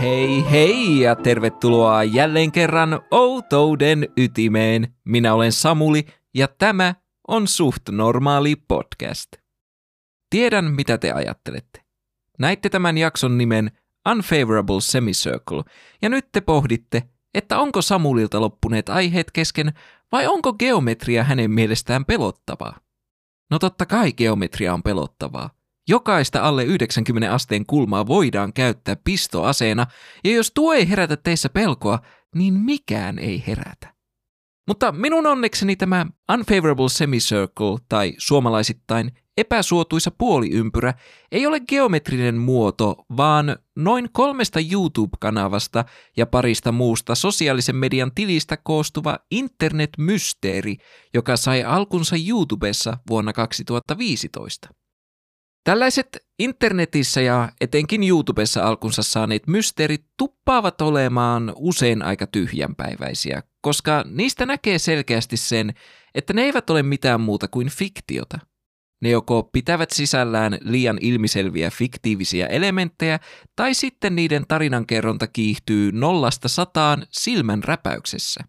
Hei hei ja tervetuloa jälleen kerran Outouden ytimeen. Minä olen Samuli ja tämä on Suht Normaali podcast. Tiedän mitä te ajattelette. Näitte tämän jakson nimen Unfavorable Semicircle ja nyt te pohditte, että onko Samulilta loppuneet aiheet kesken vai onko geometria hänen mielestään pelottavaa? No totta kai geometria on pelottavaa. Jokaista alle 90 asteen kulmaa voidaan käyttää pistoaseena, ja jos tuo ei herätä teissä pelkoa, niin mikään ei herätä. Mutta minun onnekseni tämä unfavorable semicircle tai suomalaisittain epäsuotuisa puoliympyrä ei ole geometrinen muoto, vaan noin kolmesta YouTube-kanavasta ja parista muusta sosiaalisen median tilistä koostuva internetmysteeri, joka sai alkunsa YouTubessa vuonna 2015. Tällaiset internetissä ja etenkin YouTubessa alkunsa saaneet mysteerit tuppaavat olemaan usein aika tyhjänpäiväisiä, koska niistä näkee selkeästi sen, että ne eivät ole mitään muuta kuin fiktiota. Ne joko pitävät sisällään liian ilmiselviä fiktiivisiä elementtejä, tai sitten niiden tarinankerronta kiihtyy nollasta sataan silmän räpäyksessä.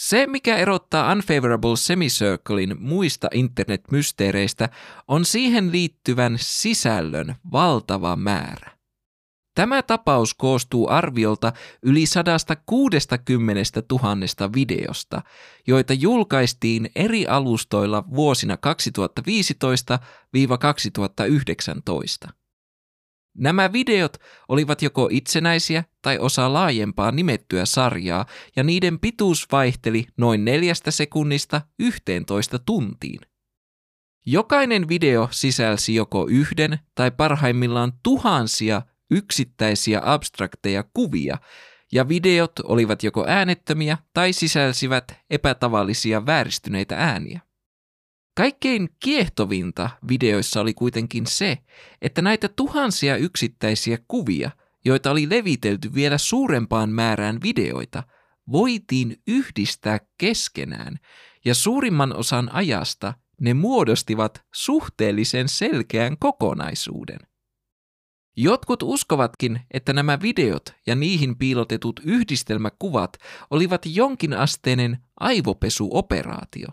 Se, mikä erottaa Unfavorable Semicirclein muista internetmysteereistä, on siihen liittyvän sisällön valtava määrä. Tämä tapaus koostuu arviolta yli 160 000 videosta, joita julkaistiin eri alustoilla vuosina 2015-2019. Nämä videot olivat joko itsenäisiä tai osa laajempaa nimettyä sarjaa, ja niiden pituus vaihteli noin neljästä sekunnista 11 tuntiin. Jokainen video sisälsi joko yhden tai parhaimmillaan tuhansia yksittäisiä abstrakteja kuvia, ja videot olivat joko äänettömiä tai sisälsivät epätavallisia vääristyneitä ääniä. Kaikkein kiehtovinta videoissa oli kuitenkin se, että näitä tuhansia yksittäisiä kuvia, joita oli levitelty vielä suurempaan määrään videoita, voitiin yhdistää keskenään, ja suurimman osan ajasta ne muodostivat suhteellisen selkeän kokonaisuuden. Jotkut uskovatkin, että nämä videot ja niihin piilotetut yhdistelmäkuvat olivat jonkinasteinen aivopesuoperaatio.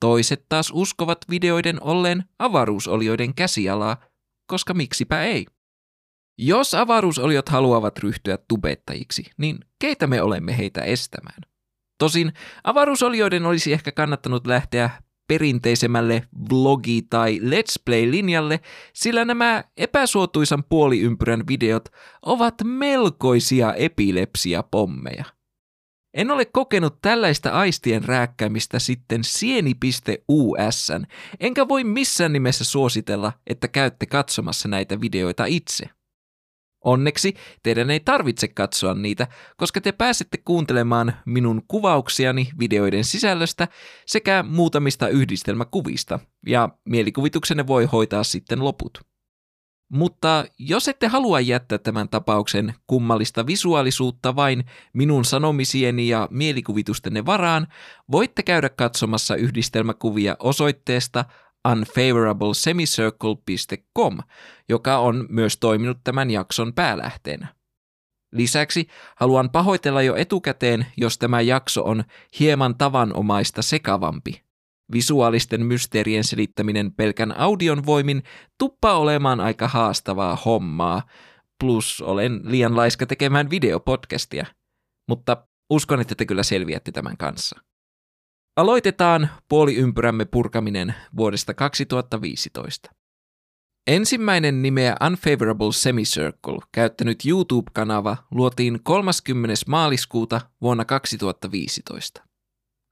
Toiset taas uskovat videoiden olleen avaruusolioiden käsialaa, koska miksipä ei. Jos avaruusoliot haluavat ryhtyä tubettajiksi, niin keitä me olemme heitä estämään? Tosin avaruusolioiden olisi ehkä kannattanut lähteä perinteisemmälle vlogi- tai let's play-linjalle, sillä nämä epäsuotuisan puoliympyrän videot ovat melkoisia epilepsiapommeja. En ole kokenut tällaista aistien rääkkäämistä sitten sieni.us, enkä voi missään nimessä suositella, että käytte katsomassa näitä videoita itse. Onneksi teidän ei tarvitse katsoa niitä, koska te pääsette kuuntelemaan minun kuvauksiani videoiden sisällöstä sekä muutamista yhdistelmäkuvista, ja mielikuvituksenne voi hoitaa sitten loput. Mutta jos ette halua jättää tämän tapauksen kummallista visuaalisuutta vain minun sanomisieni ja mielikuvitustenne varaan, voitte käydä katsomassa yhdistelmäkuvia osoitteesta unfavorablesemicircle.com, joka on myös toiminut tämän jakson päälähteenä. Lisäksi haluan pahoitella jo etukäteen, jos tämä jakso on hieman tavanomaista sekavampi. Visuaalisten mysteerien selittäminen pelkän audion voimin tuppaa olemaan aika haastavaa hommaa, plus olen liian laiska tekemään videopodcastia. Mutta uskon, että te kyllä selviätte tämän kanssa. Aloitetaan puoliympyrämme purkaminen vuodesta 2015. Ensimmäinen nimeä Unfavorable Semicircle käyttänyt YouTube-kanava luotiin 30. maaliskuuta vuonna 2015.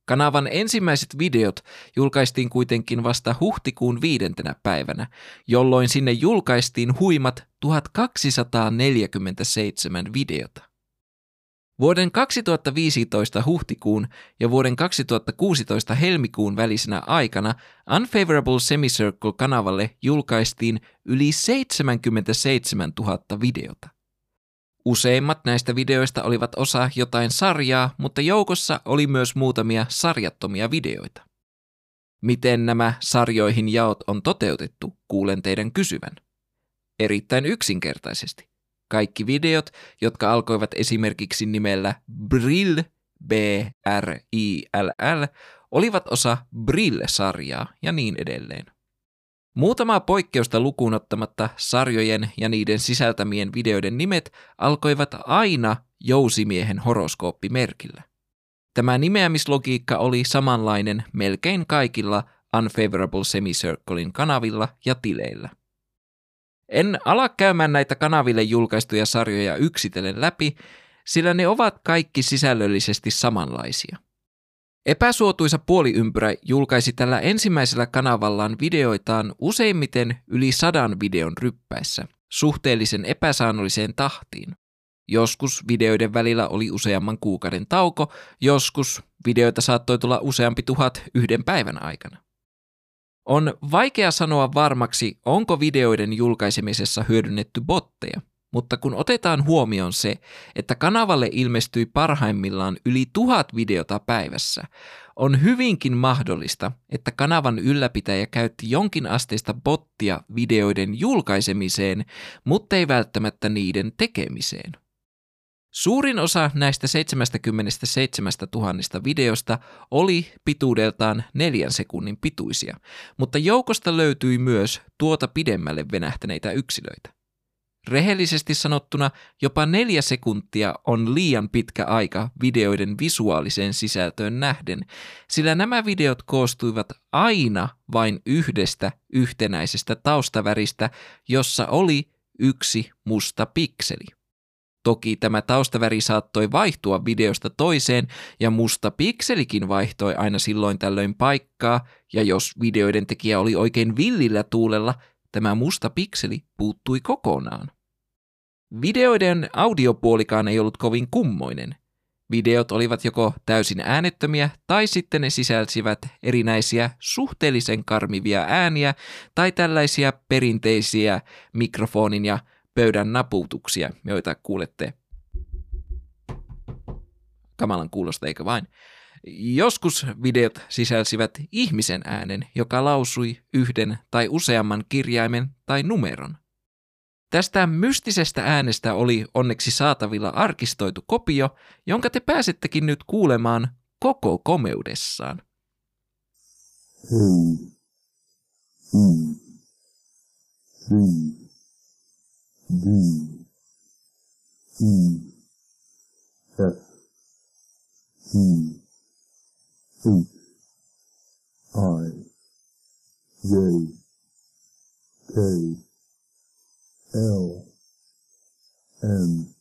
Kanavan ensimmäiset videot julkaistiin kuitenkin vasta huhtikuun viidentenä päivänä, jolloin sinne julkaistiin huimat 1247 videota. Vuoden 2015 huhtikuun ja vuoden 2016 helmikuun välisenä aikana Unfavorable Semicircle-kanavalle julkaistiin yli 77 000 videota. Useimmat näistä videoista olivat osa jotain sarjaa, mutta joukossa oli myös muutamia sarjattomia videoita. Miten nämä sarjoihin jaot on toteutettu, kuulen teidän kysyvän. Erittäin yksinkertaisesti. Kaikki videot, jotka alkoivat esimerkiksi nimellä Brill, B-R-I-L-L, olivat osa Brill-sarjaa ja niin edelleen. Muutamaa poikkeusta lukuun ottamatta sarjojen ja niiden sisältämien videoiden nimet alkoivat aina jousimiehen horoskooppimerkillä. Tämä nimeämislogiikka oli samanlainen melkein kaikilla Unfavorable Semicirclein kanavilla ja tileillä. En ala käymään näitä kanaville julkaistuja sarjoja yksitellen läpi, sillä ne ovat kaikki sisällöllisesti samanlaisia. Epäsuotuisa puoliympyrä julkaisi tällä ensimmäisellä kanavallaan videoitaan useimmiten yli sadan videon ryppäissä, suhteellisen epäsäännölliseen tahtiin. Joskus videoiden välillä oli useamman kuukauden tauko, joskus videoita saattoi tulla useampi tuhat yhden päivän aikana. On vaikea sanoa varmaksi, onko videoiden julkaisemisessa hyödynnetty botteja, mutta kun otetaan huomioon se, että kanavalle ilmestyi parhaimmillaan yli tuhat videota päivässä, on hyvinkin mahdollista, että kanavan ylläpitäjä käytti jonkin asteista bottia videoiden julkaisemiseen, mutta ei välttämättä niiden tekemiseen. Suurin osa näistä 77 000 videosta oli pituudeltaan neljän sekunnin pituisia, mutta joukosta löytyi myös tuota pidemmälle venähtäneitä yksilöitä. Rehellisesti sanottuna jopa neljä sekuntia on liian pitkä aika videoiden visuaaliseen sisältöön nähden, sillä nämä videot koostuivat aina vain yhdestä yhtenäisestä taustaväristä, jossa oli yksi musta pikseli. Toki tämä taustaväri saattoi vaihtua videosta toiseen ja musta pikselikin vaihtoi aina silloin tällöin paikkaa, ja jos videoiden tekijä oli oikein villillä tuulella, tämä musta pikseli puuttui kokonaan. Videoiden audiopuolikaan ei ollut kovin kummoinen. Videot olivat joko täysin äänettömiä tai sitten ne sisälsivät erinäisiä suhteellisen karmivia ääniä tai tällaisia perinteisiä mikrofonin ja pöydän naputuksia, joita kuulette kamalan kuulosta eikö vain. Joskus videot sisälsivät ihmisen äänen, joka lausui yhden tai useamman kirjaimen tai numeron. Tästä mystisestä äänestä oli onneksi saatavilla arkistoitu kopio, jonka te pääsettekin nyt kuulemaan koko komeudessaan. Hmm. Hmm. Hmm. D E F G H I J K L M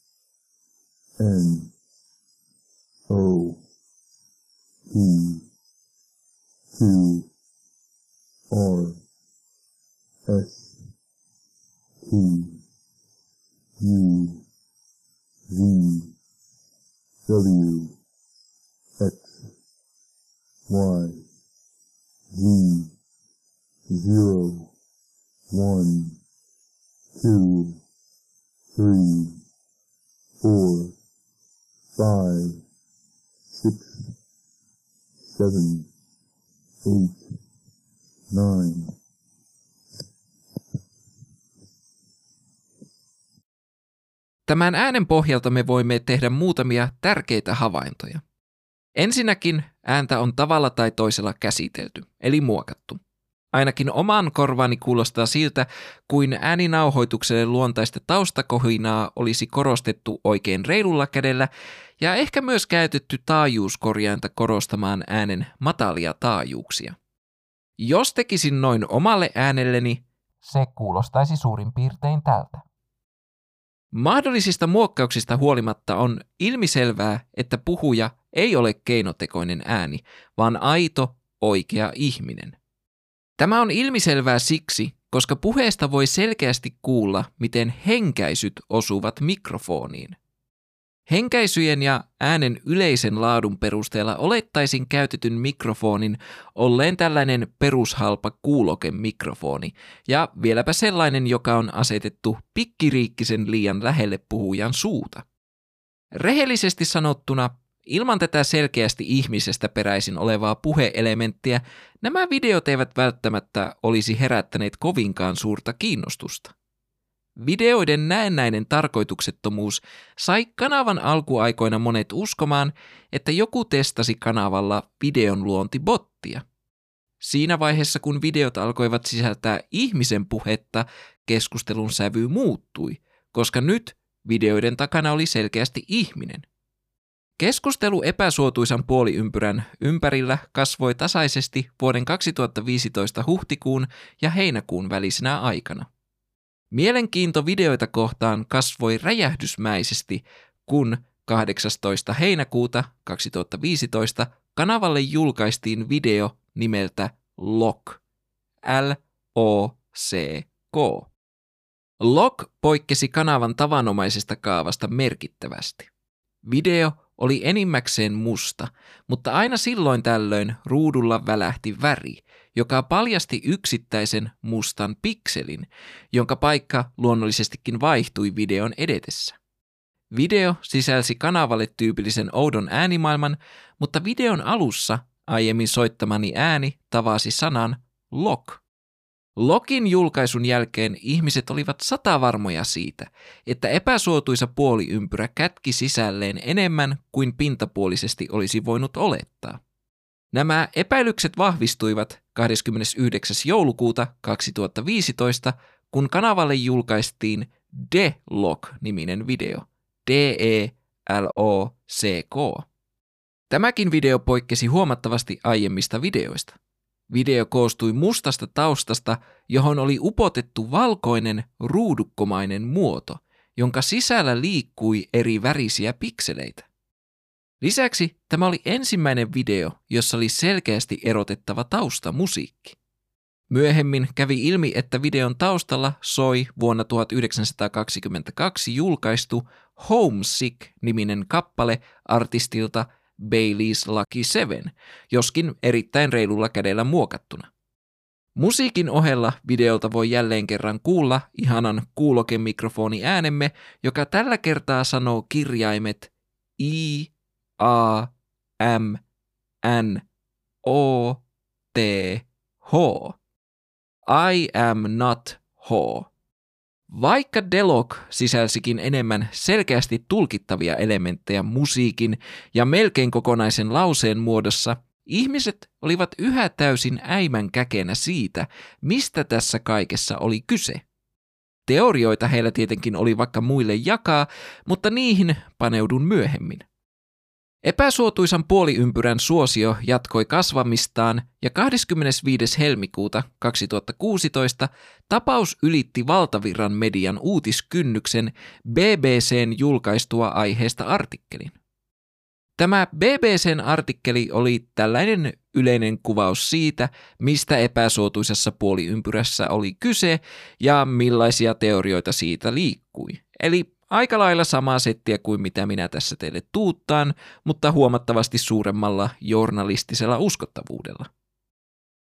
N O P Q R S T U V W X Y Z zero one two three four five six seven eight nine Tämän äänen pohjalta me voimme tehdä muutamia tärkeitä havaintoja. Ensinnäkin ääntä on tavalla tai toisella käsitelty, eli muokattu. Ainakin oman korvani kuulostaa siltä, kuin ääninauhoitukselle luontaista taustakohinaa olisi korostettu oikein reilulla kädellä ja ehkä myös käytetty taajuuskorjainta korostamaan äänen matalia taajuuksia. Jos tekisin noin omalle äänelleni, se kuulostaisi suurin piirtein tältä. Mahdollisista muokkauksista huolimatta on ilmiselvää, että puhuja ei ole keinotekoinen ääni, vaan aito, oikea ihminen. Tämä on ilmiselvää siksi, koska puheesta voi selkeästi kuulla, miten henkäisyt osuvat mikrofoniin. Henkäisyjen ja äänen yleisen laadun perusteella olettaisin käytetyn mikrofonin olleen tällainen perushalpa kuulokemikrofoni, ja vieläpä sellainen, joka on asetettu pikkiriikkisen liian lähelle puhujan suuta. Rehellisesti sanottuna, ilman tätä selkeästi ihmisestä peräisin olevaa puheelementtiä, nämä videot eivät välttämättä olisi herättäneet kovinkaan suurta kiinnostusta. videoiden näennäinen tarkoituksettomuus sai kanavan alkuaikoina monet uskomaan, että joku testasi kanavalla videon luontibottia. Siinä vaiheessa, kun videot alkoivat sisältää ihmisen puhetta, keskustelun sävy muuttui, koska nyt videoiden takana oli selkeästi ihminen. Keskustelu epäsuotuisan puoliympyrän ympärillä kasvoi tasaisesti vuoden 2015 huhtikuun ja heinäkuun välisenä aikana. Mielenkiinto videoita kohtaan kasvoi räjähdysmäisesti, kun 18. heinäkuuta 2015 kanavalle julkaistiin video nimeltä LOC. L-O-C-K. LOC poikkesi kanavan tavanomaisesta kaavasta merkittävästi. Video oli enimmäkseen musta, mutta aina silloin tällöin ruudulla välähti väri, joka paljasti yksittäisen mustan pikselin, jonka paikka luonnollisestikin vaihtui videon edetessä. Video sisälsi kanavalle tyypillisen oudon äänimaailman, mutta videon alussa aiemmin soittamani ääni tavasi sanan lock. Lokin julkaisun jälkeen ihmiset olivat satavarmoja siitä, että epäsuotuisa puoliympyrä kätki sisälleen enemmän kuin pintapuolisesti olisi voinut olettaa. Nämä epäilykset vahvistuivat 29. joulukuuta 2015, kun kanavalle julkaistiin D-Log-niminen video. D-E-L-O-C-K. Tämäkin video poikkesi huomattavasti aiemmista videoista. Video koostui mustasta taustasta, johon oli upotettu valkoinen ruudukkomainen muoto, jonka sisällä liikkui eri värisiä pikseleitä. Lisäksi tämä oli ensimmäinen video, jossa oli selkeästi erotettava taustamusiikki. Myöhemmin kävi ilmi, että videon taustalla soi vuonna 1922 julkaistu Homesick-niminen kappale artistilta Bailey's Lucky Seven, joskin erittäin reilulla kädellä muokattuna. Musiikin ohella videolta voi jälleen kerran kuulla ihanan kuulokemikrofoni äänemme, joka tällä kertaa sanoo kirjaimet I, A, M, N, O, T, H. I am not H. Vaikka Delog sisälsikin enemmän selkeästi tulkittavia elementtejä musiikin ja melkein kokonaisen lauseen muodossa, ihmiset olivat yhä täysin äimän käkenä siitä, mistä tässä kaikessa oli kyse. Teorioita heillä tietenkin oli vaikka muille jakaa, mutta niihin paneudun myöhemmin. Epäsuotuisan puoliympyrän suosio jatkoi kasvamistaan ja 25. helmikuuta 2016 tapaus ylitti valtavirran median uutiskynnyksen BBCn julkaistua aiheesta artikkelin. Tämä BBCn artikkeli oli tällainen yleinen kuvaus siitä, mistä epäsuotuisessa puoliympyrässä oli kyse ja millaisia teorioita siitä liikkui. Eli Aika lailla samaa settiä kuin mitä minä tässä teille tuuttaan, mutta huomattavasti suuremmalla journalistisella uskottavuudella.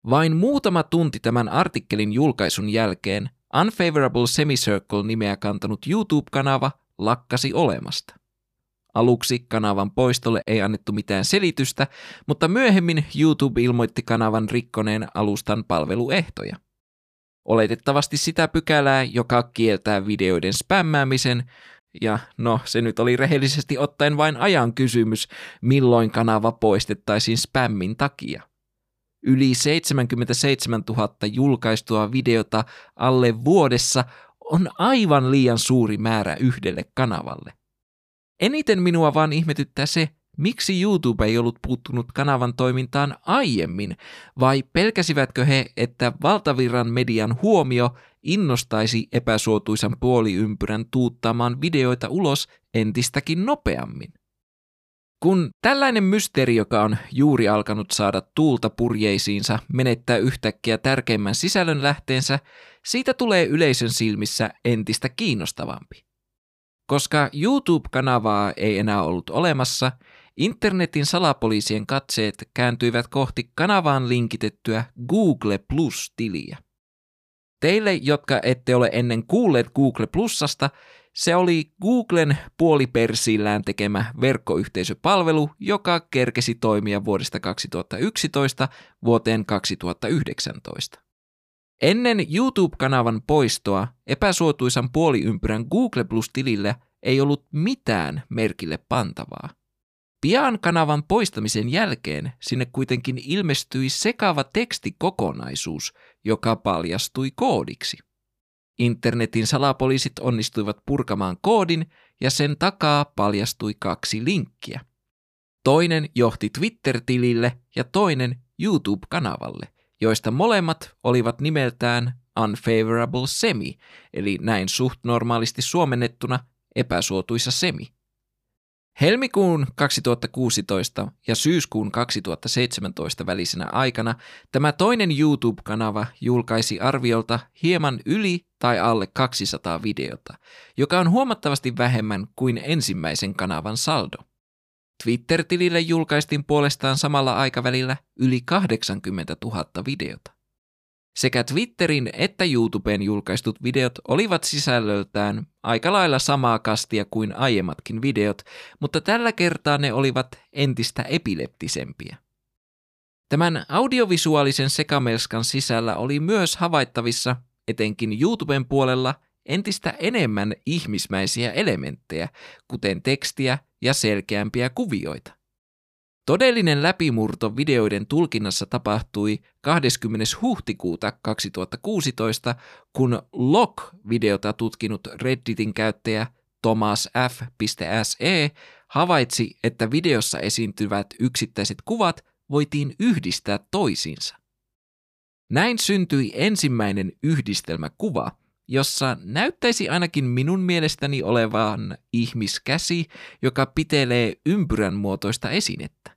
Vain muutama tunti tämän artikkelin julkaisun jälkeen Unfavorable Semicircle-nimeä kantanut YouTube-kanava lakkasi olemasta. Aluksi kanavan poistolle ei annettu mitään selitystä, mutta myöhemmin YouTube ilmoitti kanavan rikkoneen alustan palveluehtoja. Oletettavasti sitä pykälää, joka kieltää videoiden spämmäämisen, ja no, se nyt oli rehellisesti ottaen vain ajan kysymys, milloin kanava poistettaisiin spämmin takia. Yli 77 000 julkaistua videota alle vuodessa on aivan liian suuri määrä yhdelle kanavalle. Eniten minua vaan ihmetyttää se, Miksi YouTube ei ollut puuttunut kanavan toimintaan aiemmin, vai pelkäsivätkö he, että valtavirran median huomio innostaisi epäsuotuisan puoliympyrän tuuttamaan videoita ulos entistäkin nopeammin? Kun tällainen mysteeri, joka on juuri alkanut saada tuulta purjeisiinsa, menettää yhtäkkiä tärkeimmän sisällön lähteensä, siitä tulee yleisön silmissä entistä kiinnostavampi. Koska YouTube-kanavaa ei enää ollut olemassa, Internetin salapoliisien katseet kääntyivät kohti kanavaan linkitettyä Google Plus-tiliä. Teille, jotka ette ole ennen kuulleet Google Plusasta, se oli Googlen puolipersillään tekemä verkkoyhteisöpalvelu, joka kerkesi toimia vuodesta 2011 vuoteen 2019. Ennen YouTube-kanavan poistoa epäsuotuisan puoliympyrän Google Plus-tilille ei ollut mitään merkille pantavaa. Pian kanavan poistamisen jälkeen sinne kuitenkin ilmestyi sekava tekstikokonaisuus, joka paljastui koodiksi. Internetin salapoliisit onnistuivat purkamaan koodin ja sen takaa paljastui kaksi linkkiä. Toinen johti Twitter-tilille ja toinen YouTube-kanavalle, joista molemmat olivat nimeltään Unfavorable Semi, eli näin suht normaalisti suomennettuna epäsuotuisa semi. Helmikuun 2016 ja syyskuun 2017 välisenä aikana tämä toinen YouTube-kanava julkaisi arviolta hieman yli tai alle 200 videota, joka on huomattavasti vähemmän kuin ensimmäisen kanavan saldo. Twitter-tilille julkaistiin puolestaan samalla aikavälillä yli 80 000 videota. Sekä Twitterin että YouTuben julkaistut videot olivat sisällöltään aika lailla samaa kastia kuin aiemmatkin videot, mutta tällä kertaa ne olivat entistä epileptisempiä. Tämän audiovisuaalisen sekamelskan sisällä oli myös havaittavissa, etenkin YouTuben puolella, entistä enemmän ihmismäisiä elementtejä, kuten tekstiä ja selkeämpiä kuvioita. Todellinen läpimurto videoiden tulkinnassa tapahtui 20. huhtikuuta 2016, kun Log-videota tutkinut Redditin käyttäjä Thomas F.se havaitsi, että videossa esiintyvät yksittäiset kuvat voitiin yhdistää toisiinsa. Näin syntyi ensimmäinen yhdistelmäkuva, jossa näyttäisi ainakin minun mielestäni olevan ihmiskäsi, joka pitelee ympyrän muotoista esinettä.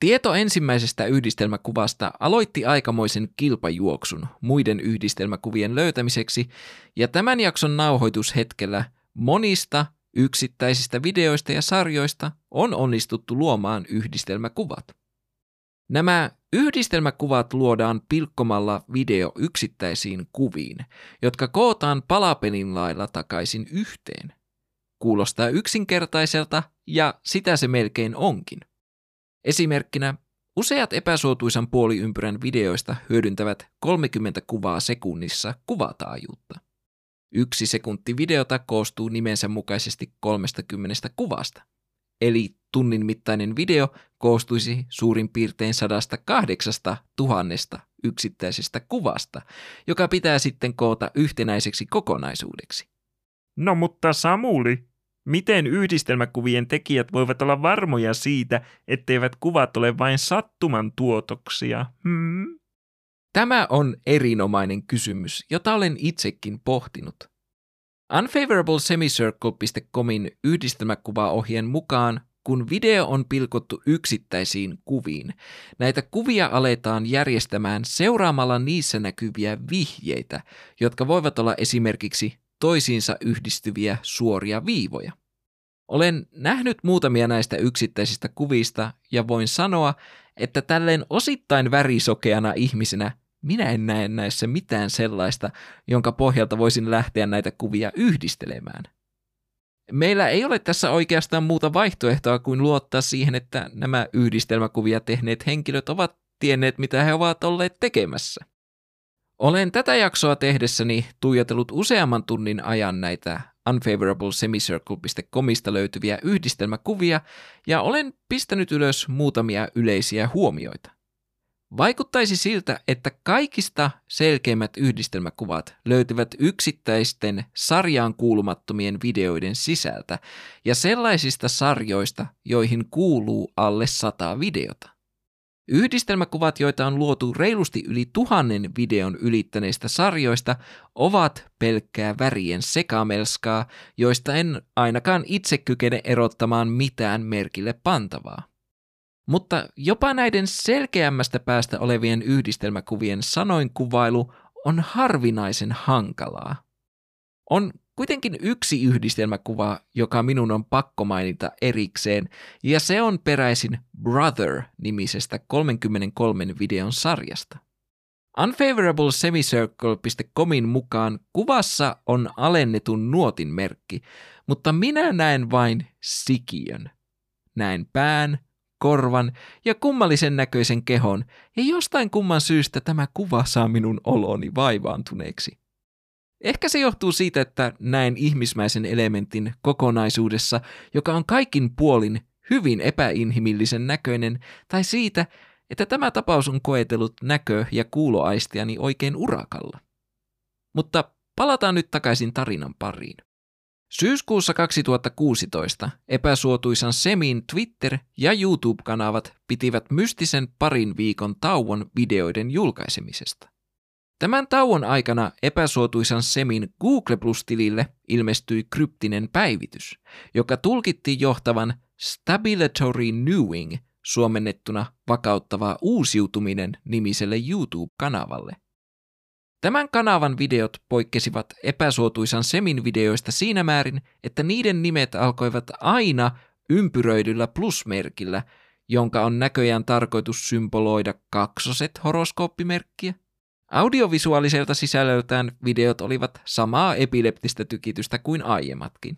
Tieto ensimmäisestä yhdistelmäkuvasta aloitti aikamoisen kilpajuoksun muiden yhdistelmäkuvien löytämiseksi, ja tämän jakson nauhoitushetkellä monista yksittäisistä videoista ja sarjoista on onnistuttu luomaan yhdistelmäkuvat. Nämä yhdistelmäkuvat luodaan pilkkomalla video yksittäisiin kuviin, jotka kootaan palapelin lailla takaisin yhteen. Kuulostaa yksinkertaiselta ja sitä se melkein onkin. Esimerkkinä useat epäsuotuisan puoliympyrän videoista hyödyntävät 30 kuvaa sekunnissa kuvataajuutta. Yksi sekunti videota koostuu nimensä mukaisesti 30 kuvasta. Eli tunnin mittainen video koostuisi suurin piirtein 108 tuhannesta yksittäisestä kuvasta, joka pitää sitten koota yhtenäiseksi kokonaisuudeksi. No mutta Samuli, Miten yhdistelmäkuvien tekijät voivat olla varmoja siitä, etteivät kuvat ole vain sattuman tuotoksia? Hmm? Tämä on erinomainen kysymys, jota olen itsekin pohtinut. Unfavorablesemicircle.comin yhdistelmäkuvaohjeen mukaan, kun video on pilkottu yksittäisiin kuviin, näitä kuvia aletaan järjestämään seuraamalla niissä näkyviä vihjeitä, jotka voivat olla esimerkiksi toisiinsa yhdistyviä suoria viivoja. Olen nähnyt muutamia näistä yksittäisistä kuvista ja voin sanoa, että tälleen osittain värisokeana ihmisenä minä en näe näissä mitään sellaista, jonka pohjalta voisin lähteä näitä kuvia yhdistelemään. Meillä ei ole tässä oikeastaan muuta vaihtoehtoa kuin luottaa siihen, että nämä yhdistelmäkuvia tehneet henkilöt ovat tienneet, mitä he ovat olleet tekemässä. Olen tätä jaksoa tehdessäni tuijotellut useamman tunnin ajan näitä unfavorablesemicircle.comista löytyviä yhdistelmäkuvia ja olen pistänyt ylös muutamia yleisiä huomioita. Vaikuttaisi siltä, että kaikista selkeimmät yhdistelmäkuvat löytyvät yksittäisten sarjaan kuulumattomien videoiden sisältä ja sellaisista sarjoista, joihin kuuluu alle sata videota. Yhdistelmäkuvat, joita on luotu reilusti yli tuhannen videon ylittäneistä sarjoista, ovat pelkkää värien sekamelskaa, joista en ainakaan itse kykene erottamaan mitään merkille pantavaa. Mutta jopa näiden selkeämmästä päästä olevien yhdistelmäkuvien sanoinkuvailu on harvinaisen hankalaa. On kuitenkin yksi yhdistelmäkuva, joka minun on pakko mainita erikseen, ja se on peräisin Brother-nimisestä 33 videon sarjasta. Unfavorablesemicircle.comin mukaan kuvassa on alennetun nuotin merkki, mutta minä näen vain sikiön. Näen pään, korvan ja kummallisen näköisen kehon, ja jostain kumman syystä tämä kuva saa minun oloni vaivaantuneeksi. Ehkä se johtuu siitä, että näen ihmismäisen elementin kokonaisuudessa, joka on kaikin puolin hyvin epäinhimillisen näköinen, tai siitä, että tämä tapaus on koetellut näkö- ja kuuloaistiani oikein urakalla. Mutta palataan nyt takaisin tarinan pariin. Syyskuussa 2016 epäsuotuisan Semin Twitter- ja YouTube-kanavat pitivät mystisen parin viikon tauon videoiden julkaisemisesta. Tämän tauon aikana epäsuotuisan Semin Google Plus-tilille ilmestyi kryptinen päivitys, joka tulkittiin johtavan Stabilatory Newing suomennettuna vakauttava uusiutuminen nimiselle YouTube-kanavalle. Tämän kanavan videot poikkesivat epäsuotuisan Semin videoista siinä määrin, että niiden nimet alkoivat aina ympyröidyllä plusmerkillä, jonka on näköjään tarkoitus symboloida kaksoset horoskooppimerkkiä. Audiovisuaaliselta sisällöltään videot olivat samaa epileptistä tykitystä kuin aiemmatkin.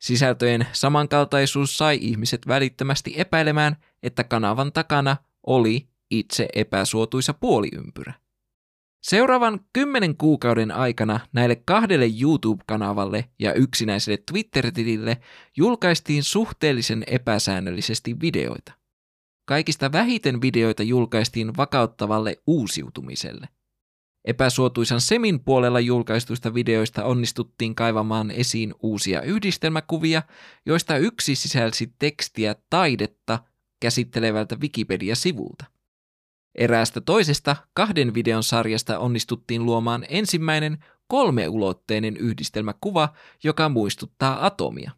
Sisältöjen samankaltaisuus sai ihmiset välittömästi epäilemään, että kanavan takana oli itse epäsuotuisa puoliympyrä. Seuraavan kymmenen kuukauden aikana näille kahdelle YouTube-kanavalle ja yksinäiselle Twitter-tilille julkaistiin suhteellisen epäsäännöllisesti videoita. Kaikista vähiten videoita julkaistiin vakauttavalle uusiutumiselle. Epäsuotuisan Semin puolella julkaistuista videoista onnistuttiin kaivamaan esiin uusia yhdistelmäkuvia, joista yksi sisälsi tekstiä taidetta käsittelevältä Wikipedia-sivulta. Eräästä toisesta kahden videon sarjasta onnistuttiin luomaan ensimmäinen kolmeulotteinen yhdistelmäkuva, joka muistuttaa atomia.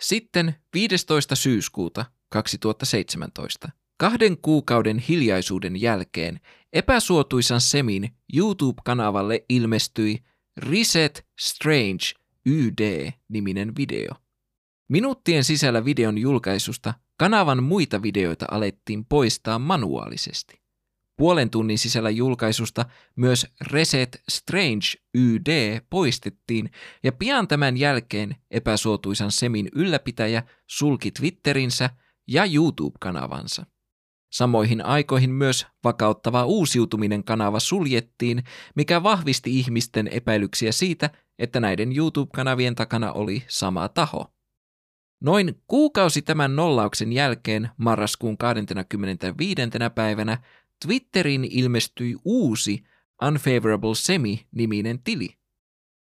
Sitten 15. syyskuuta 2017, kahden kuukauden hiljaisuuden jälkeen epäsuotuisan Semin YouTube-kanavalle ilmestyi Reset Strange YD-niminen video. Minuuttien sisällä videon julkaisusta Kanavan muita videoita alettiin poistaa manuaalisesti. Puolen tunnin sisällä julkaisusta myös Reset Strange YD poistettiin ja pian tämän jälkeen epäsuotuisan Semin ylläpitäjä sulki Twitterinsä ja YouTube-kanavansa. Samoihin aikoihin myös vakauttava uusiutuminen kanava suljettiin, mikä vahvisti ihmisten epäilyksiä siitä, että näiden YouTube-kanavien takana oli sama taho. Noin kuukausi tämän nollauksen jälkeen marraskuun 25. päivänä Twitterin ilmestyi uusi Unfavorable Semi-niminen tili.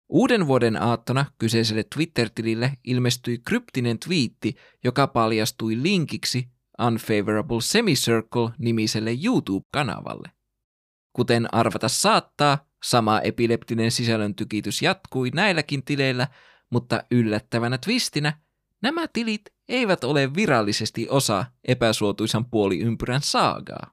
Uuden vuoden aattona kyseiselle Twitter-tilille ilmestyi kryptinen twiitti, joka paljastui linkiksi Unfavorable Semicircle-nimiselle YouTube-kanavalle. Kuten arvata saattaa, sama epileptinen sisällön tykitys jatkui näilläkin tileillä, mutta yllättävänä twistinä Nämä tilit eivät ole virallisesti osa epäsuotuisan puoliympyrän saagaa.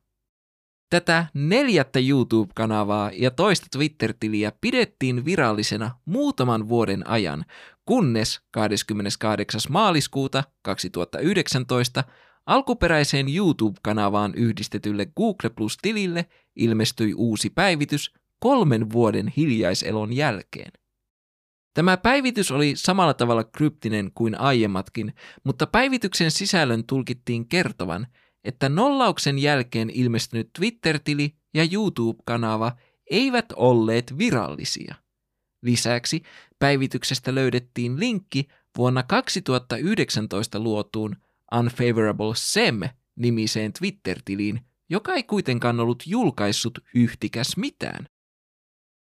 Tätä neljättä YouTube-kanavaa ja toista Twitter-tiliä pidettiin virallisena muutaman vuoden ajan, kunnes 28. maaliskuuta 2019 alkuperäiseen YouTube-kanavaan yhdistetylle Google Plus-tilille ilmestyi uusi päivitys kolmen vuoden hiljaiselon jälkeen. Tämä päivitys oli samalla tavalla kryptinen kuin aiemmatkin, mutta päivityksen sisällön tulkittiin kertovan, että nollauksen jälkeen ilmestynyt Twitter-tili ja YouTube-kanava eivät olleet virallisia. Lisäksi päivityksestä löydettiin linkki vuonna 2019 luotuun Unfavorable Sem-nimiseen Twitter-tiliin, joka ei kuitenkaan ollut julkaissut yhtikäs mitään.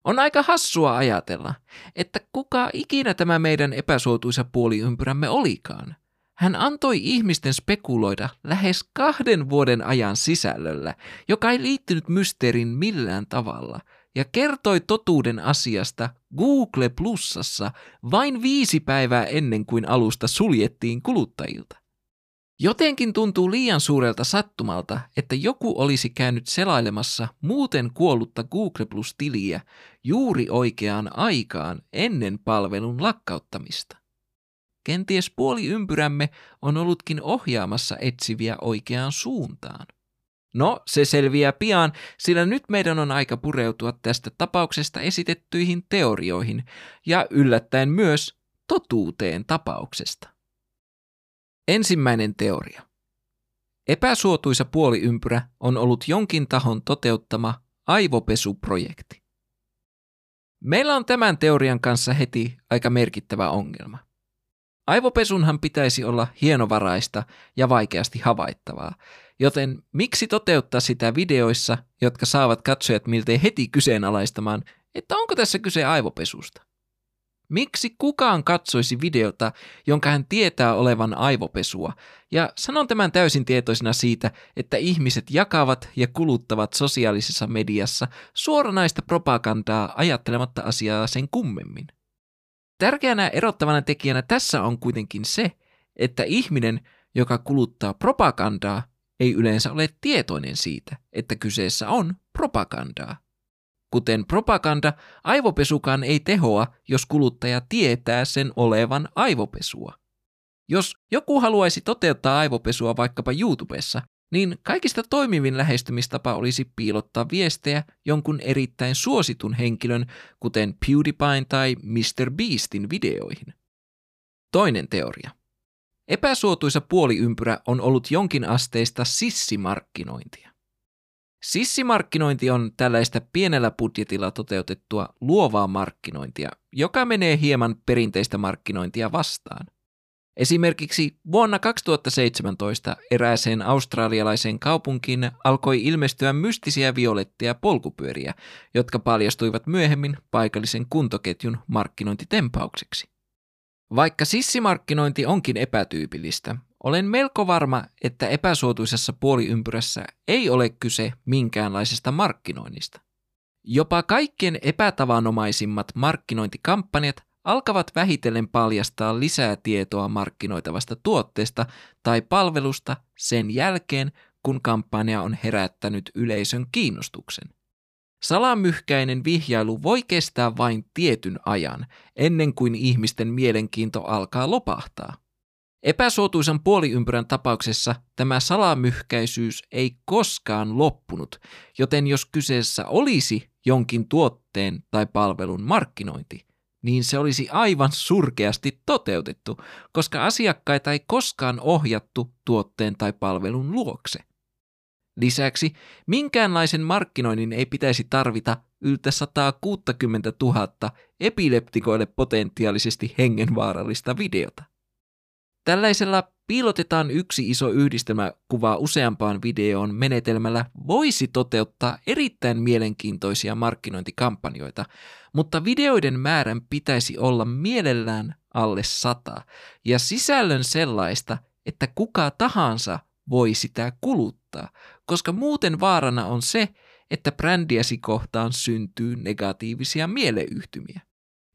On aika hassua ajatella, että kuka ikinä tämä meidän epäsuotuisa puoliympyrämme olikaan. Hän antoi ihmisten spekuloida lähes kahden vuoden ajan sisällöllä, joka ei liittynyt mysteerin millään tavalla, ja kertoi totuuden asiasta Google Plusassa vain viisi päivää ennen kuin alusta suljettiin kuluttajilta. Jotenkin tuntuu liian suurelta sattumalta, että joku olisi käynyt selailemassa muuten kuollutta Google Plus-tiliä juuri oikeaan aikaan ennen palvelun lakkauttamista. Kenties puoli ympyrämme on ollutkin ohjaamassa etsiviä oikeaan suuntaan. No, se selviää pian, sillä nyt meidän on aika pureutua tästä tapauksesta esitettyihin teorioihin ja yllättäen myös totuuteen tapauksesta. Ensimmäinen teoria. Epäsuotuisa puoliympyrä on ollut jonkin tahon toteuttama aivopesuprojekti. Meillä on tämän teorian kanssa heti aika merkittävä ongelma. Aivopesunhan pitäisi olla hienovaraista ja vaikeasti havaittavaa, joten miksi toteuttaa sitä videoissa, jotka saavat katsojat miltei heti kyseenalaistamaan, että onko tässä kyse aivopesusta? Miksi kukaan katsoisi videota, jonka hän tietää olevan aivopesua? Ja sanon tämän täysin tietoisena siitä, että ihmiset jakavat ja kuluttavat sosiaalisessa mediassa suoranaista propagandaa ajattelematta asiaa sen kummemmin. Tärkeänä erottavana tekijänä tässä on kuitenkin se, että ihminen, joka kuluttaa propagandaa, ei yleensä ole tietoinen siitä, että kyseessä on propagandaa. Kuten propaganda, aivopesukaan ei tehoa, jos kuluttaja tietää sen olevan aivopesua. Jos joku haluaisi toteuttaa aivopesua vaikkapa YouTubessa, niin kaikista toimivin lähestymistapa olisi piilottaa viestejä jonkun erittäin suositun henkilön, kuten PewDiePie tai Mr. Beastin videoihin. Toinen teoria. Epäsuotuisa puoliympyrä on ollut jonkin asteista sissimarkkinointia. Sissimarkkinointi on tällaista pienellä budjetilla toteutettua luovaa markkinointia, joka menee hieman perinteistä markkinointia vastaan. Esimerkiksi vuonna 2017 erääseen australialaiseen kaupunkiin alkoi ilmestyä mystisiä violetteja polkupyöriä, jotka paljastuivat myöhemmin paikallisen kuntoketjun markkinointitempaukseksi. Vaikka sissimarkkinointi onkin epätyypillistä, olen melko varma, että epäsuotuisessa puoliympyrässä ei ole kyse minkäänlaisesta markkinoinnista. Jopa kaikkien epätavanomaisimmat markkinointikampanjat alkavat vähitellen paljastaa lisää tietoa markkinoitavasta tuotteesta tai palvelusta sen jälkeen, kun kampanja on herättänyt yleisön kiinnostuksen. Salamyhkäinen vihjailu voi kestää vain tietyn ajan, ennen kuin ihmisten mielenkiinto alkaa lopahtaa. Epäsuotuisan puoliympyrän tapauksessa tämä salamyhkäisyys ei koskaan loppunut, joten jos kyseessä olisi jonkin tuotteen tai palvelun markkinointi, niin se olisi aivan surkeasti toteutettu, koska asiakkaita ei koskaan ohjattu tuotteen tai palvelun luokse. Lisäksi minkäänlaisen markkinoinnin ei pitäisi tarvita yltä 160 000 epileptikoille potentiaalisesti hengenvaarallista videota. Tällaisella piilotetaan yksi iso yhdistelmäkuva useampaan videoon menetelmällä voisi toteuttaa erittäin mielenkiintoisia markkinointikampanjoita, mutta videoiden määrän pitäisi olla mielellään alle sata ja sisällön sellaista, että kuka tahansa voi sitä kuluttaa, koska muuten vaarana on se, että brändiäsi kohtaan syntyy negatiivisia mieleyhtymiä.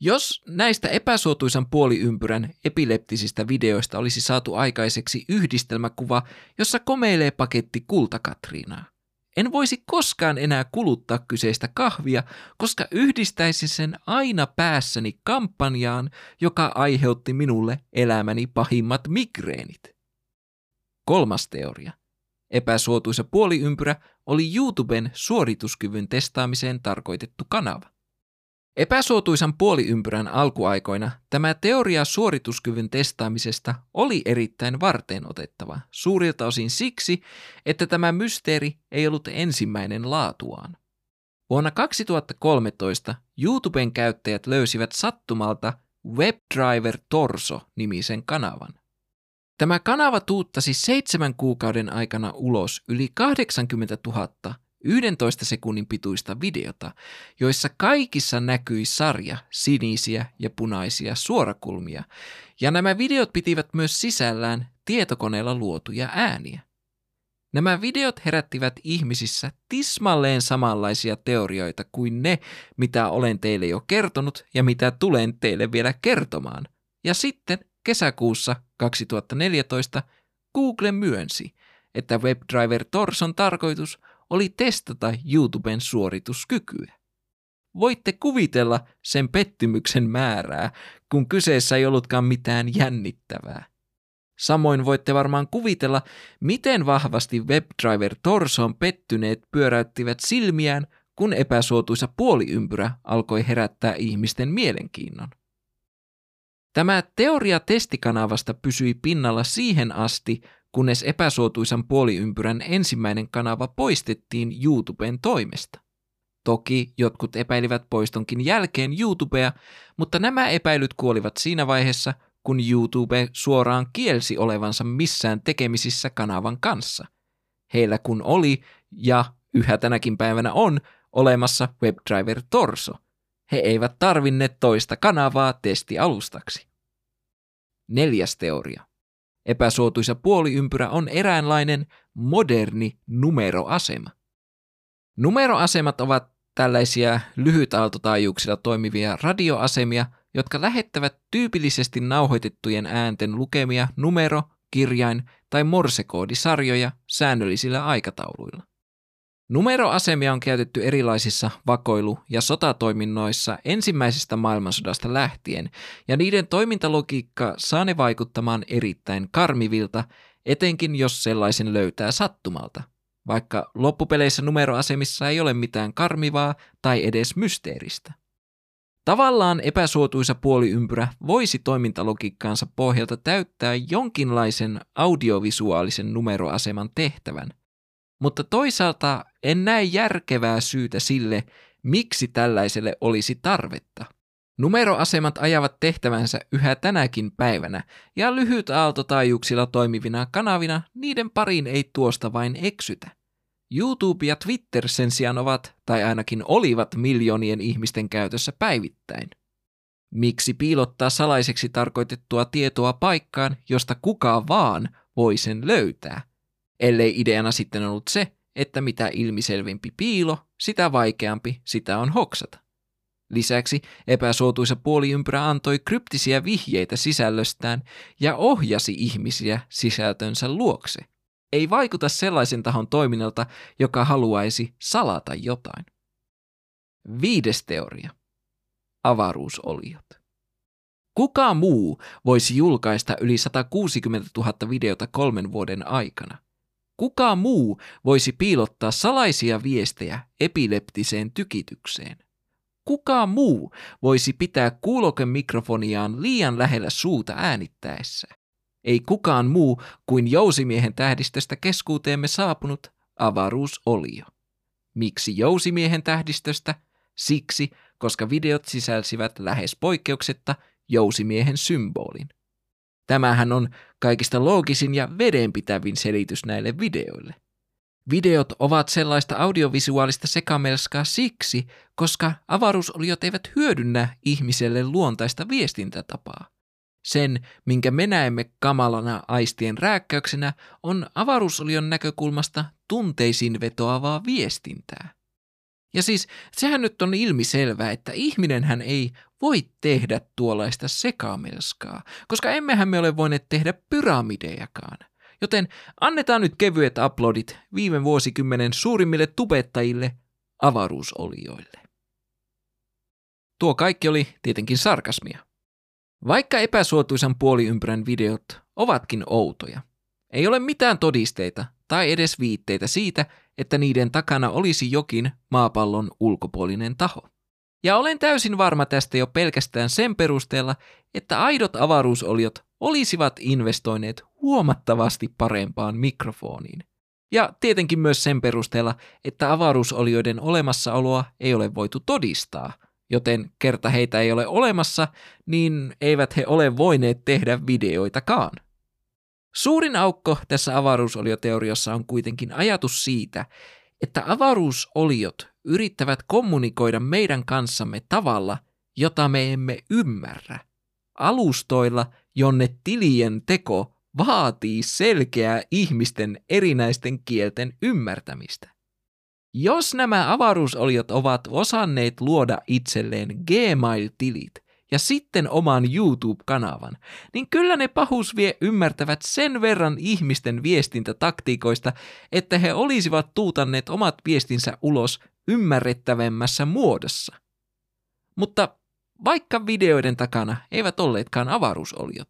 Jos näistä epäsuotuisan puoliympyrän epileptisistä videoista olisi saatu aikaiseksi yhdistelmäkuva, jossa komeilee paketti kultakatriinaa, en voisi koskaan enää kuluttaa kyseistä kahvia, koska yhdistäisin sen aina päässäni kampanjaan, joka aiheutti minulle elämäni pahimmat migreenit. Kolmas teoria. Epäsuotuisa puoliympyrä oli YouTuben suorituskyvyn testaamiseen tarkoitettu kanava. Epäsuotuisan puoliympyrän alkuaikoina tämä teoria suorituskyvyn testaamisesta oli erittäin varteen otettava, suurilta osin siksi, että tämä mysteeri ei ollut ensimmäinen laatuaan. Vuonna 2013 YouTuben käyttäjät löysivät sattumalta WebDriver Torso-nimisen kanavan. Tämä kanava tuuttasi seitsemän kuukauden aikana ulos yli 80 000 11 sekunnin pituista videota, joissa kaikissa näkyi sarja sinisiä ja punaisia suorakulmia, ja nämä videot pitivät myös sisällään tietokoneella luotuja ääniä. Nämä videot herättivät ihmisissä tismalleen samanlaisia teorioita kuin ne, mitä olen teille jo kertonut ja mitä tulen teille vielä kertomaan. Ja sitten kesäkuussa 2014 Google myönsi, että WebDriver Torson tarkoitus oli testata YouTuben suorituskykyä. Voitte kuvitella sen pettymyksen määrää, kun kyseessä ei ollutkaan mitään jännittävää. Samoin voitte varmaan kuvitella, miten vahvasti WebDriver Torson pettyneet pyöräyttivät silmiään, kun epäsuotuisa puoliympyrä alkoi herättää ihmisten mielenkiinnon. Tämä teoria testikanavasta pysyi pinnalla siihen asti, kunnes epäsuotuisan puoliympyrän ensimmäinen kanava poistettiin YouTuben toimesta. Toki jotkut epäilivät poistonkin jälkeen YouTubea, mutta nämä epäilyt kuolivat siinä vaiheessa, kun YouTube suoraan kielsi olevansa missään tekemisissä kanavan kanssa. Heillä kun oli, ja yhä tänäkin päivänä on, olemassa WebDriver Torso. He eivät tarvinneet toista kanavaa testialustaksi. Neljäs teoria. Epäsuotuisa puoliympyrä on eräänlainen moderni numeroasema. Numeroasemat ovat tällaisia lyhytaaltotaajuuksilla toimivia radioasemia, jotka lähettävät tyypillisesti nauhoitettujen äänten lukemia numero, kirjain tai morsekoodisarjoja säännöllisillä aikatauluilla. Numeroasemia on käytetty erilaisissa vakoilu- ja sotatoiminnoissa ensimmäisestä maailmansodasta lähtien, ja niiden toimintalogiikka saa ne vaikuttamaan erittäin karmivilta, etenkin jos sellaisen löytää sattumalta, vaikka loppupeleissä numeroasemissa ei ole mitään karmivaa tai edes mysteeristä. Tavallaan epäsuotuisa puoliympyrä voisi toimintalogiikkaansa pohjalta täyttää jonkinlaisen audiovisuaalisen numeroaseman tehtävän – mutta toisaalta en näe järkevää syytä sille, miksi tällaiselle olisi tarvetta. Numeroasemat ajavat tehtävänsä yhä tänäkin päivänä, ja lyhyt aaltotaajuuksilla toimivina kanavina niiden pariin ei tuosta vain eksytä. YouTube ja Twitter sen sijaan ovat, tai ainakin olivat miljoonien ihmisten käytössä päivittäin. Miksi piilottaa salaiseksi tarkoitettua tietoa paikkaan, josta kuka vaan voi sen löytää – ellei ideana sitten ollut se, että mitä ilmiselvimpi piilo, sitä vaikeampi sitä on hoksata. Lisäksi epäsuotuisa puoliympyrä antoi kryptisiä vihjeitä sisällöstään ja ohjasi ihmisiä sisältönsä luokse. Ei vaikuta sellaisen tahon toiminnalta, joka haluaisi salata jotain. Viides teoria. Avaruusoliot. Kuka muu voisi julkaista yli 160 000 videota kolmen vuoden aikana? Kuka muu voisi piilottaa salaisia viestejä epileptiseen tykitykseen? Kuka muu voisi pitää kuulokemikrofoniaan liian lähellä suuta äänittäessä? Ei kukaan muu kuin jousimiehen tähdistöstä keskuuteemme saapunut avaruusolio. Miksi jousimiehen tähdistöstä? Siksi, koska videot sisälsivät lähes poikkeuksetta jousimiehen symbolin. Tämähän on kaikista loogisin ja vedenpitävin selitys näille videoille. Videot ovat sellaista audiovisuaalista sekamelskaa siksi, koska avaruusoliot eivät hyödynnä ihmiselle luontaista viestintätapaa. Sen, minkä me näemme kamalana aistien rääkkäyksenä, on avaruusolion näkökulmasta tunteisiin vetoavaa viestintää. Ja siis sehän nyt on ilmiselvää, että ihminenhän ei voi tehdä tuollaista sekamelskaa, koska emmehän me ole voineet tehdä pyramidejakaan. Joten annetaan nyt kevyet uploadit viime vuosikymmenen suurimmille tubettajille avaruusolioille. Tuo kaikki oli tietenkin sarkasmia. Vaikka epäsuotuisan puoliympyrän videot ovatkin outoja, ei ole mitään todisteita tai edes viitteitä siitä, että niiden takana olisi jokin maapallon ulkopuolinen taho. Ja olen täysin varma tästä jo pelkästään sen perusteella, että aidot avaruusoliot olisivat investoineet huomattavasti parempaan mikrofoniin. Ja tietenkin myös sen perusteella, että avaruusolioiden olemassaoloa ei ole voitu todistaa, joten kerta heitä ei ole olemassa, niin eivät he ole voineet tehdä videoitakaan. Suurin aukko tässä avaruusolioteoriassa on kuitenkin ajatus siitä, että avaruusoliot yrittävät kommunikoida meidän kanssamme tavalla, jota me emme ymmärrä. Alustoilla, jonne tilien teko vaatii selkeää ihmisten erinäisten kielten ymmärtämistä. Jos nämä avaruusoliot ovat osanneet luoda itselleen Gmail-tilit, ja sitten oman YouTube-kanavan, niin kyllä ne pahusvie ymmärtävät sen verran ihmisten viestintätaktiikoista, että he olisivat tuutanneet omat viestinsä ulos ymmärrettävämmässä muodossa. Mutta vaikka videoiden takana eivät olleetkaan avaruusoliot,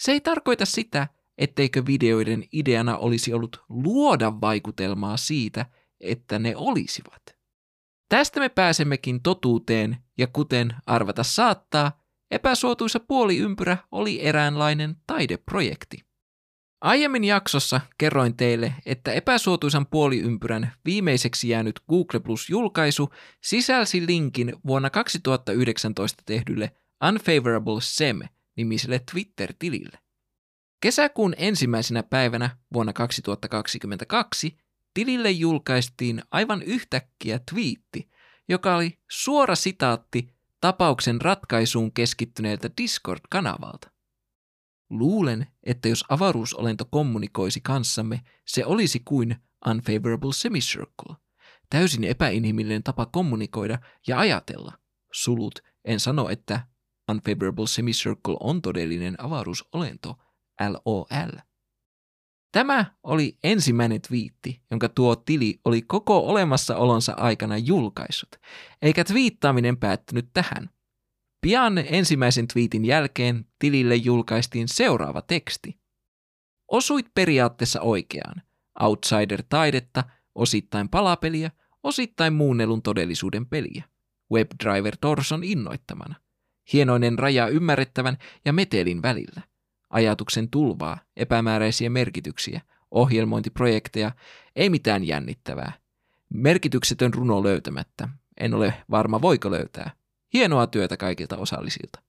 se ei tarkoita sitä, etteikö videoiden ideana olisi ollut luoda vaikutelmaa siitä, että ne olisivat. Tästä me pääsemmekin totuuteen, ja kuten arvata saattaa, epäsuotuisa puoliympyrä oli eräänlainen taideprojekti. Aiemmin jaksossa kerroin teille, että epäsuotuisan puoliympyrän viimeiseksi jäänyt Google Plus-julkaisu sisälsi linkin vuonna 2019 tehdylle Unfavorable Sem-nimiselle Twitter-tilille. Kesäkuun ensimmäisenä päivänä vuonna 2022 tilille julkaistiin aivan yhtäkkiä twiitti, joka oli suora sitaatti tapauksen ratkaisuun keskittyneeltä Discord-kanavalta. Luulen, että jos avaruusolento kommunikoisi kanssamme, se olisi kuin unfavorable semicircle, täysin epäinhimillinen tapa kommunikoida ja ajatella. Sulut, en sano, että unfavorable semicircle on todellinen avaruusolento, LOL. Tämä oli ensimmäinen twiitti, jonka tuo tili oli koko olemassaolonsa aikana julkaissut, eikä twiittaaminen päättynyt tähän. Pian ensimmäisen twiitin jälkeen tilille julkaistiin seuraava teksti. Osuit periaatteessa oikeaan. Outsider-taidetta, osittain palapeliä, osittain muunnelun todellisuuden peliä. WebDriver Torson innoittamana. Hienoinen raja ymmärrettävän ja metelin välillä ajatuksen tulvaa, epämääräisiä merkityksiä, ohjelmointiprojekteja, ei mitään jännittävää. Merkityksetön runo löytämättä. En ole varma voiko löytää. Hienoa työtä kaikilta osallisilta.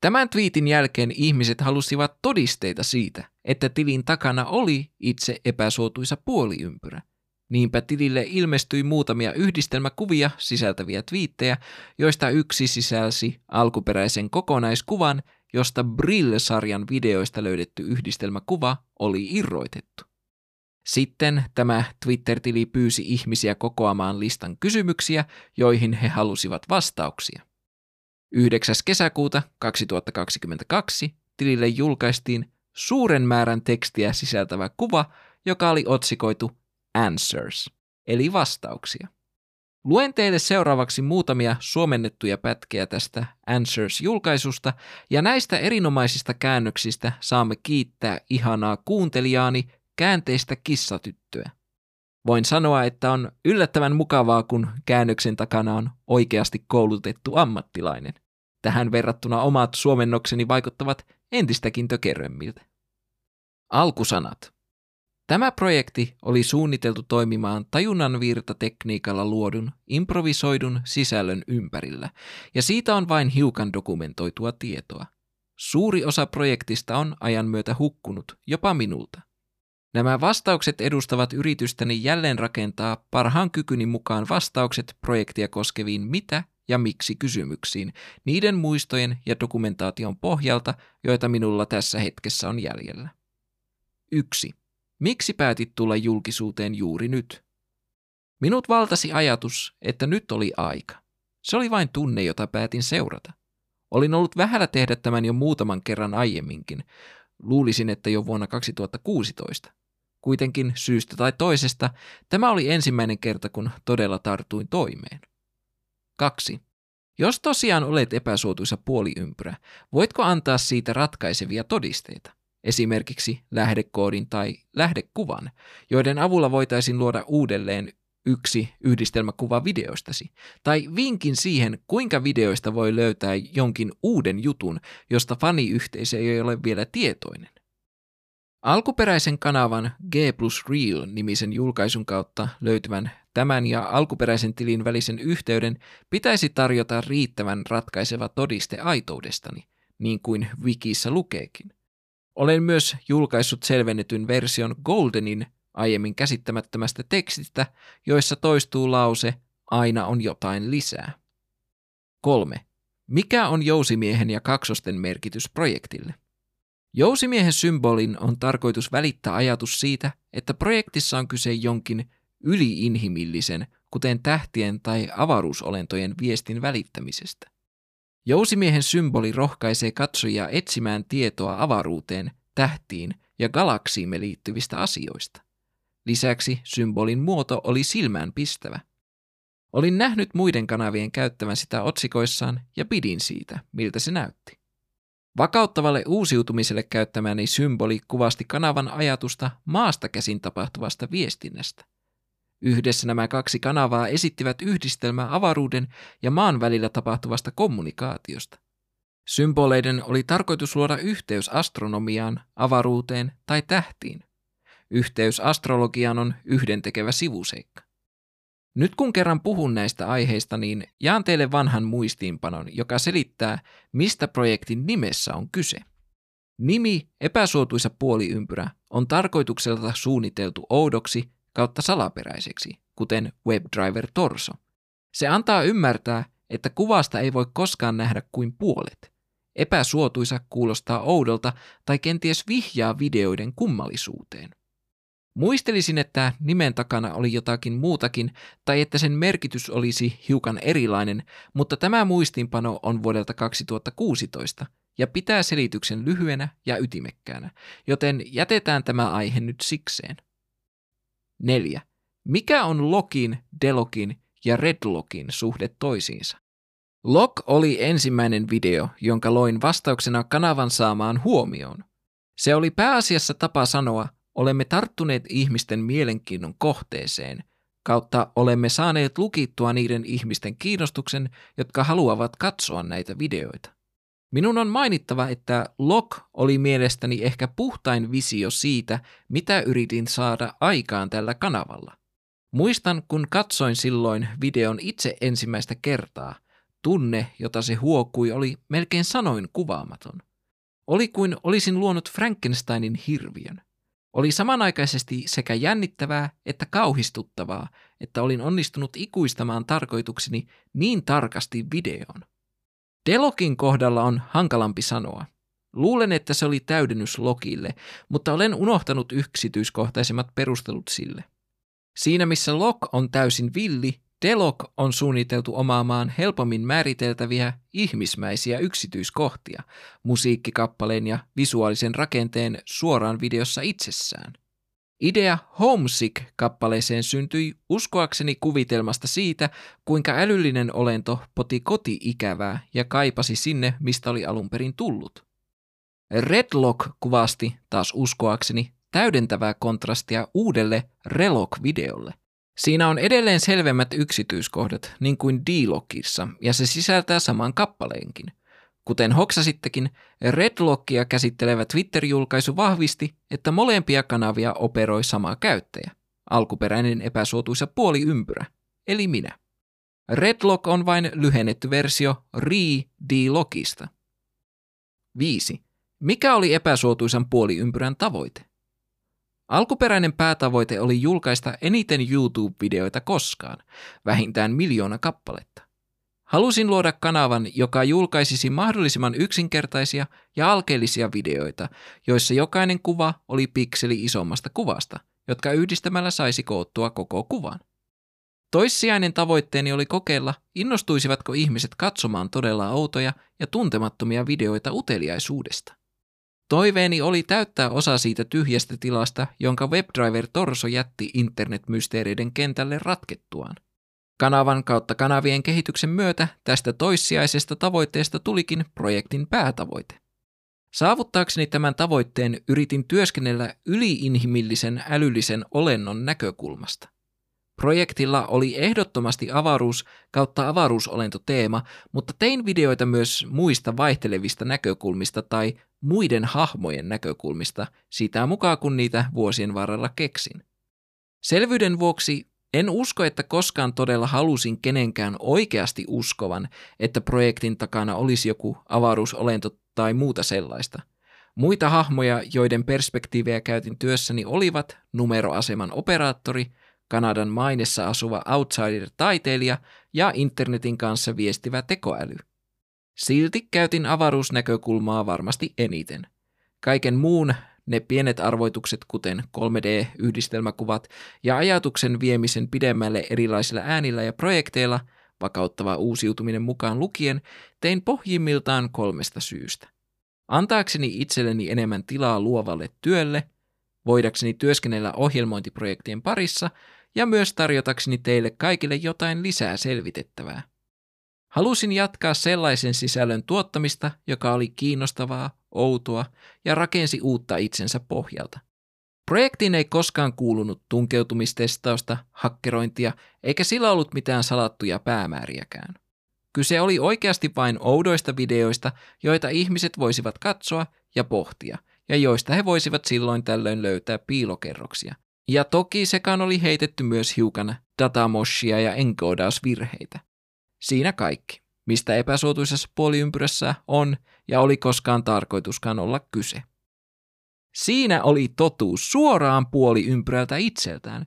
Tämän twiitin jälkeen ihmiset halusivat todisteita siitä, että tilin takana oli itse epäsuotuisa puoliympyrä. Niinpä tilille ilmestyi muutamia yhdistelmäkuvia sisältäviä twiittejä, joista yksi sisälsi alkuperäisen kokonaiskuvan josta Brill-sarjan videoista löydetty yhdistelmäkuva oli irroitettu. Sitten tämä Twitter-tili pyysi ihmisiä kokoamaan listan kysymyksiä, joihin he halusivat vastauksia. 9. kesäkuuta 2022 tilille julkaistiin suuren määrän tekstiä sisältävä kuva, joka oli otsikoitu Answers, eli vastauksia. Luen teille seuraavaksi muutamia suomennettuja pätkiä tästä Answers-julkaisusta, ja näistä erinomaisista käännöksistä saamme kiittää ihanaa kuuntelijaani käänteistä kissatyttöä. Voin sanoa, että on yllättävän mukavaa, kun käännöksen takana on oikeasti koulutettu ammattilainen. Tähän verrattuna omat suomennokseni vaikuttavat entistäkin tökerömmiltä. Alkusanat. Tämä projekti oli suunniteltu toimimaan tajunnan virtatekniikalla luodun, improvisoidun sisällön ympärillä, ja siitä on vain hiukan dokumentoitua tietoa. Suuri osa projektista on ajan myötä hukkunut, jopa minulta. Nämä vastaukset edustavat yritystäni jälleen rakentaa parhaan kykyni mukaan vastaukset projektia koskeviin mitä ja miksi kysymyksiin, niiden muistojen ja dokumentaation pohjalta, joita minulla tässä hetkessä on jäljellä. 1. Miksi päätit tulla julkisuuteen juuri nyt? Minut valtasi ajatus, että nyt oli aika. Se oli vain tunne, jota päätin seurata. Olin ollut vähällä tehdä tämän jo muutaman kerran aiemminkin. Luulisin, että jo vuonna 2016. Kuitenkin syystä tai toisesta tämä oli ensimmäinen kerta, kun todella tartuin toimeen. 2. Jos tosiaan olet epäsuotuisa puoliympyrä, voitko antaa siitä ratkaisevia todisteita? Esimerkiksi lähdekoodin tai lähdekuvan, joiden avulla voitaisiin luoda uudelleen yksi yhdistelmäkuva videostasi, tai vinkin siihen, kuinka videoista voi löytää jonkin uuden jutun, josta faniyhteisö ei ole vielä tietoinen. Alkuperäisen kanavan G plus Real nimisen julkaisun kautta löytyvän tämän ja alkuperäisen tilin välisen yhteyden pitäisi tarjota riittävän ratkaiseva todiste aitoudestani, niin kuin wikissä lukeekin. Olen myös julkaissut selvennetyn version Goldenin aiemmin käsittämättömästä tekstistä, joissa toistuu lause aina on jotain lisää. 3. Mikä on jousimiehen ja kaksosten merkitys projektille? Jousimiehen symbolin on tarkoitus välittää ajatus siitä, että projektissa on kyse jonkin yliinhimillisen, kuten tähtien tai avaruusolentojen viestin välittämisestä. Jousimiehen symboli rohkaisee katsojia etsimään tietoa avaruuteen, tähtiin ja galaksiimme liittyvistä asioista. Lisäksi symbolin muoto oli silmään pistävä. Olin nähnyt muiden kanavien käyttävän sitä otsikoissaan ja pidin siitä, miltä se näytti. Vakauttavalle uusiutumiselle käyttämäni symboli kuvasti kanavan ajatusta maasta käsin tapahtuvasta viestinnästä. Yhdessä nämä kaksi kanavaa esittivät yhdistelmää avaruuden ja maan välillä tapahtuvasta kommunikaatiosta. Symboleiden oli tarkoitus luoda yhteys astronomiaan, avaruuteen tai tähtiin. Yhteys astrologiaan on yhdentekevä sivuseikka. Nyt kun kerran puhun näistä aiheista, niin jaan teille vanhan muistiinpanon, joka selittää, mistä projektin nimessä on kyse. Nimi epäsuotuisa puoliympyrä on tarkoitukselta suunniteltu oudoksi kautta salaperäiseksi, kuten WebDriver Torso. Se antaa ymmärtää, että kuvasta ei voi koskaan nähdä kuin puolet. Epäsuotuisa kuulostaa oudolta tai kenties vihjaa videoiden kummallisuuteen. Muistelisin, että nimen takana oli jotakin muutakin tai että sen merkitys olisi hiukan erilainen, mutta tämä muistinpano on vuodelta 2016 ja pitää selityksen lyhyenä ja ytimekkäänä, joten jätetään tämä aihe nyt sikseen. 4. Mikä on Lokin, Delokin ja Redlockin suhde toisiinsa? Log oli ensimmäinen video, jonka loin vastauksena kanavan saamaan huomioon. Se oli pääasiassa tapa sanoa, olemme tarttuneet ihmisten mielenkiinnon kohteeseen, kautta olemme saaneet lukittua niiden ihmisten kiinnostuksen, jotka haluavat katsoa näitä videoita. Minun on mainittava, että Lok oli mielestäni ehkä puhtain visio siitä, mitä yritin saada aikaan tällä kanavalla. Muistan, kun katsoin silloin videon itse ensimmäistä kertaa, tunne, jota se huokui, oli melkein sanoin kuvaamaton. Oli kuin olisin luonut Frankensteinin hirviön. Oli samanaikaisesti sekä jännittävää että kauhistuttavaa, että olin onnistunut ikuistamaan tarkoitukseni niin tarkasti videoon. Delokin kohdalla on hankalampi sanoa. Luulen, että se oli täydennys Lokille, mutta olen unohtanut yksityiskohtaisemmat perustelut sille. Siinä missä Lok on täysin villi, Delok on suunniteltu omaamaan helpommin määriteltäviä ihmismäisiä yksityiskohtia, musiikkikappaleen ja visuaalisen rakenteen suoraan videossa itsessään. Idea Homesick-kappaleeseen syntyi uskoakseni kuvitelmasta siitä, kuinka älyllinen olento poti koti-ikävää ja kaipasi sinne, mistä oli alun perin tullut. Redlock kuvasti taas uskoakseni täydentävää kontrastia uudelle Relok-videolle. Siinä on edelleen selvemmät yksityiskohdat, niin kuin D-Lockissa, ja se sisältää saman kappaleenkin – Kuten hoksasittekin, Redlockia käsittelevä Twitter-julkaisu vahvisti, että molempia kanavia operoi sama käyttäjä, alkuperäinen epäsuotuisa puoliympyrä, eli minä. Redlock on vain lyhennetty versio Re-D-Lockista. 5. Mikä oli epäsuotuisan puoliympyrän tavoite? Alkuperäinen päätavoite oli julkaista eniten YouTube-videoita koskaan, vähintään miljoona kappaletta. Halusin luoda kanavan, joka julkaisisi mahdollisimman yksinkertaisia ja alkeellisia videoita, joissa jokainen kuva oli pikseli isommasta kuvasta, jotka yhdistämällä saisi koottua koko kuvan. Toissijainen tavoitteeni oli kokeilla, innostuisivatko ihmiset katsomaan todella outoja ja tuntemattomia videoita uteliaisuudesta. Toiveeni oli täyttää osa siitä tyhjästä tilasta, jonka WebDriver Torso jätti internetmysteereiden kentälle ratkettuaan – Kanavan kautta kanavien kehityksen myötä tästä toissijaisesta tavoitteesta tulikin projektin päätavoite. Saavuttaakseni tämän tavoitteen yritin työskennellä yliinhimillisen älyllisen olennon näkökulmasta. Projektilla oli ehdottomasti avaruus kautta avaruusolentoteema, mutta tein videoita myös muista vaihtelevista näkökulmista tai muiden hahmojen näkökulmista, sitä mukaan kun niitä vuosien varrella keksin. Selvyyden vuoksi en usko, että koskaan todella halusin kenenkään oikeasti uskovan, että projektin takana olisi joku avaruusolento tai muuta sellaista. Muita hahmoja, joiden perspektiivejä käytin työssäni olivat numeroaseman operaattori, Kanadan mainessa asuva outsider-taiteilija ja internetin kanssa viestivä tekoäly. Silti käytin avaruusnäkökulmaa varmasti eniten. Kaiken muun ne pienet arvoitukset, kuten 3D-yhdistelmäkuvat ja ajatuksen viemisen pidemmälle erilaisilla äänillä ja projekteilla, vakauttava uusiutuminen mukaan lukien, tein pohjimmiltaan kolmesta syystä. Antaakseni itselleni enemmän tilaa luovalle työlle, voidakseni työskennellä ohjelmointiprojektien parissa ja myös tarjotakseni teille kaikille jotain lisää selvitettävää. Halusin jatkaa sellaisen sisällön tuottamista, joka oli kiinnostavaa, outoa ja rakensi uutta itsensä pohjalta. Projektiin ei koskaan kuulunut tunkeutumistestausta, hakkerointia, eikä sillä ollut mitään salattuja päämääriäkään. Kyse oli oikeasti vain oudoista videoista, joita ihmiset voisivat katsoa ja pohtia, ja joista he voisivat silloin tällöin löytää piilokerroksia. Ja toki sekaan oli heitetty myös hiukan datamoshia ja encodausvirheitä. Siinä kaikki, mistä epäsuotuisessa puoliympyrässä on ja oli koskaan tarkoituskaan olla kyse. Siinä oli totuus suoraan puoliympyrältä itseltään,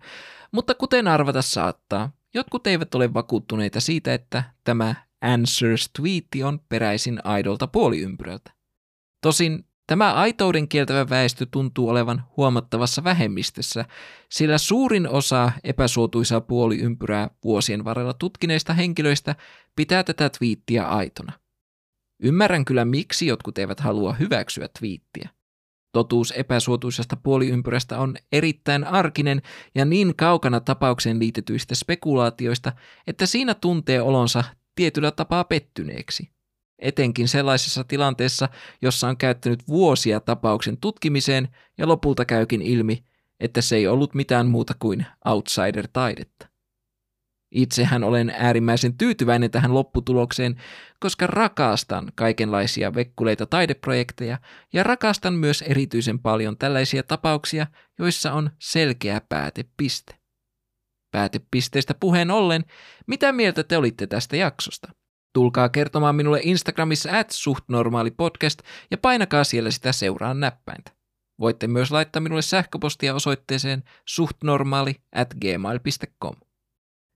mutta kuten arvata saattaa, jotkut eivät ole vakuuttuneita siitä, että tämä Answers-twiitti on peräisin aidolta puoliympyrältä. Tosin tämä aitouden kieltävä väestö tuntuu olevan huomattavassa vähemmistössä, sillä suurin osa epäsuotuisaa puoliympyrää vuosien varrella tutkineista henkilöistä pitää tätä twiittiä aitona. Ymmärrän kyllä, miksi jotkut eivät halua hyväksyä twiittiä. Totuus epäsuotuisesta puoliympyrästä on erittäin arkinen ja niin kaukana tapaukseen liitetyistä spekulaatioista, että siinä tuntee olonsa tietyllä tapaa pettyneeksi. Etenkin sellaisessa tilanteessa, jossa on käyttänyt vuosia tapauksen tutkimiseen ja lopulta käykin ilmi, että se ei ollut mitään muuta kuin outsider-taidetta. Itsehän olen äärimmäisen tyytyväinen tähän lopputulokseen, koska rakastan kaikenlaisia vekkuleita taideprojekteja ja rakastan myös erityisen paljon tällaisia tapauksia, joissa on selkeä päätepiste. Päätepisteestä puheen ollen, mitä mieltä te olitte tästä jaksosta? Tulkaa kertomaan minulle Instagramissa at suhtnormaalipodcast ja painakaa siellä sitä seuraan näppäintä. Voitte myös laittaa minulle sähköpostia osoitteeseen suhtnormaali at gmail.com.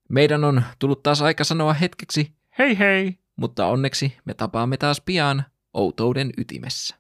Meidän on tullut taas aika sanoa hetkeksi Hei hei! mutta onneksi me tapaamme taas pian outouden ytimessä.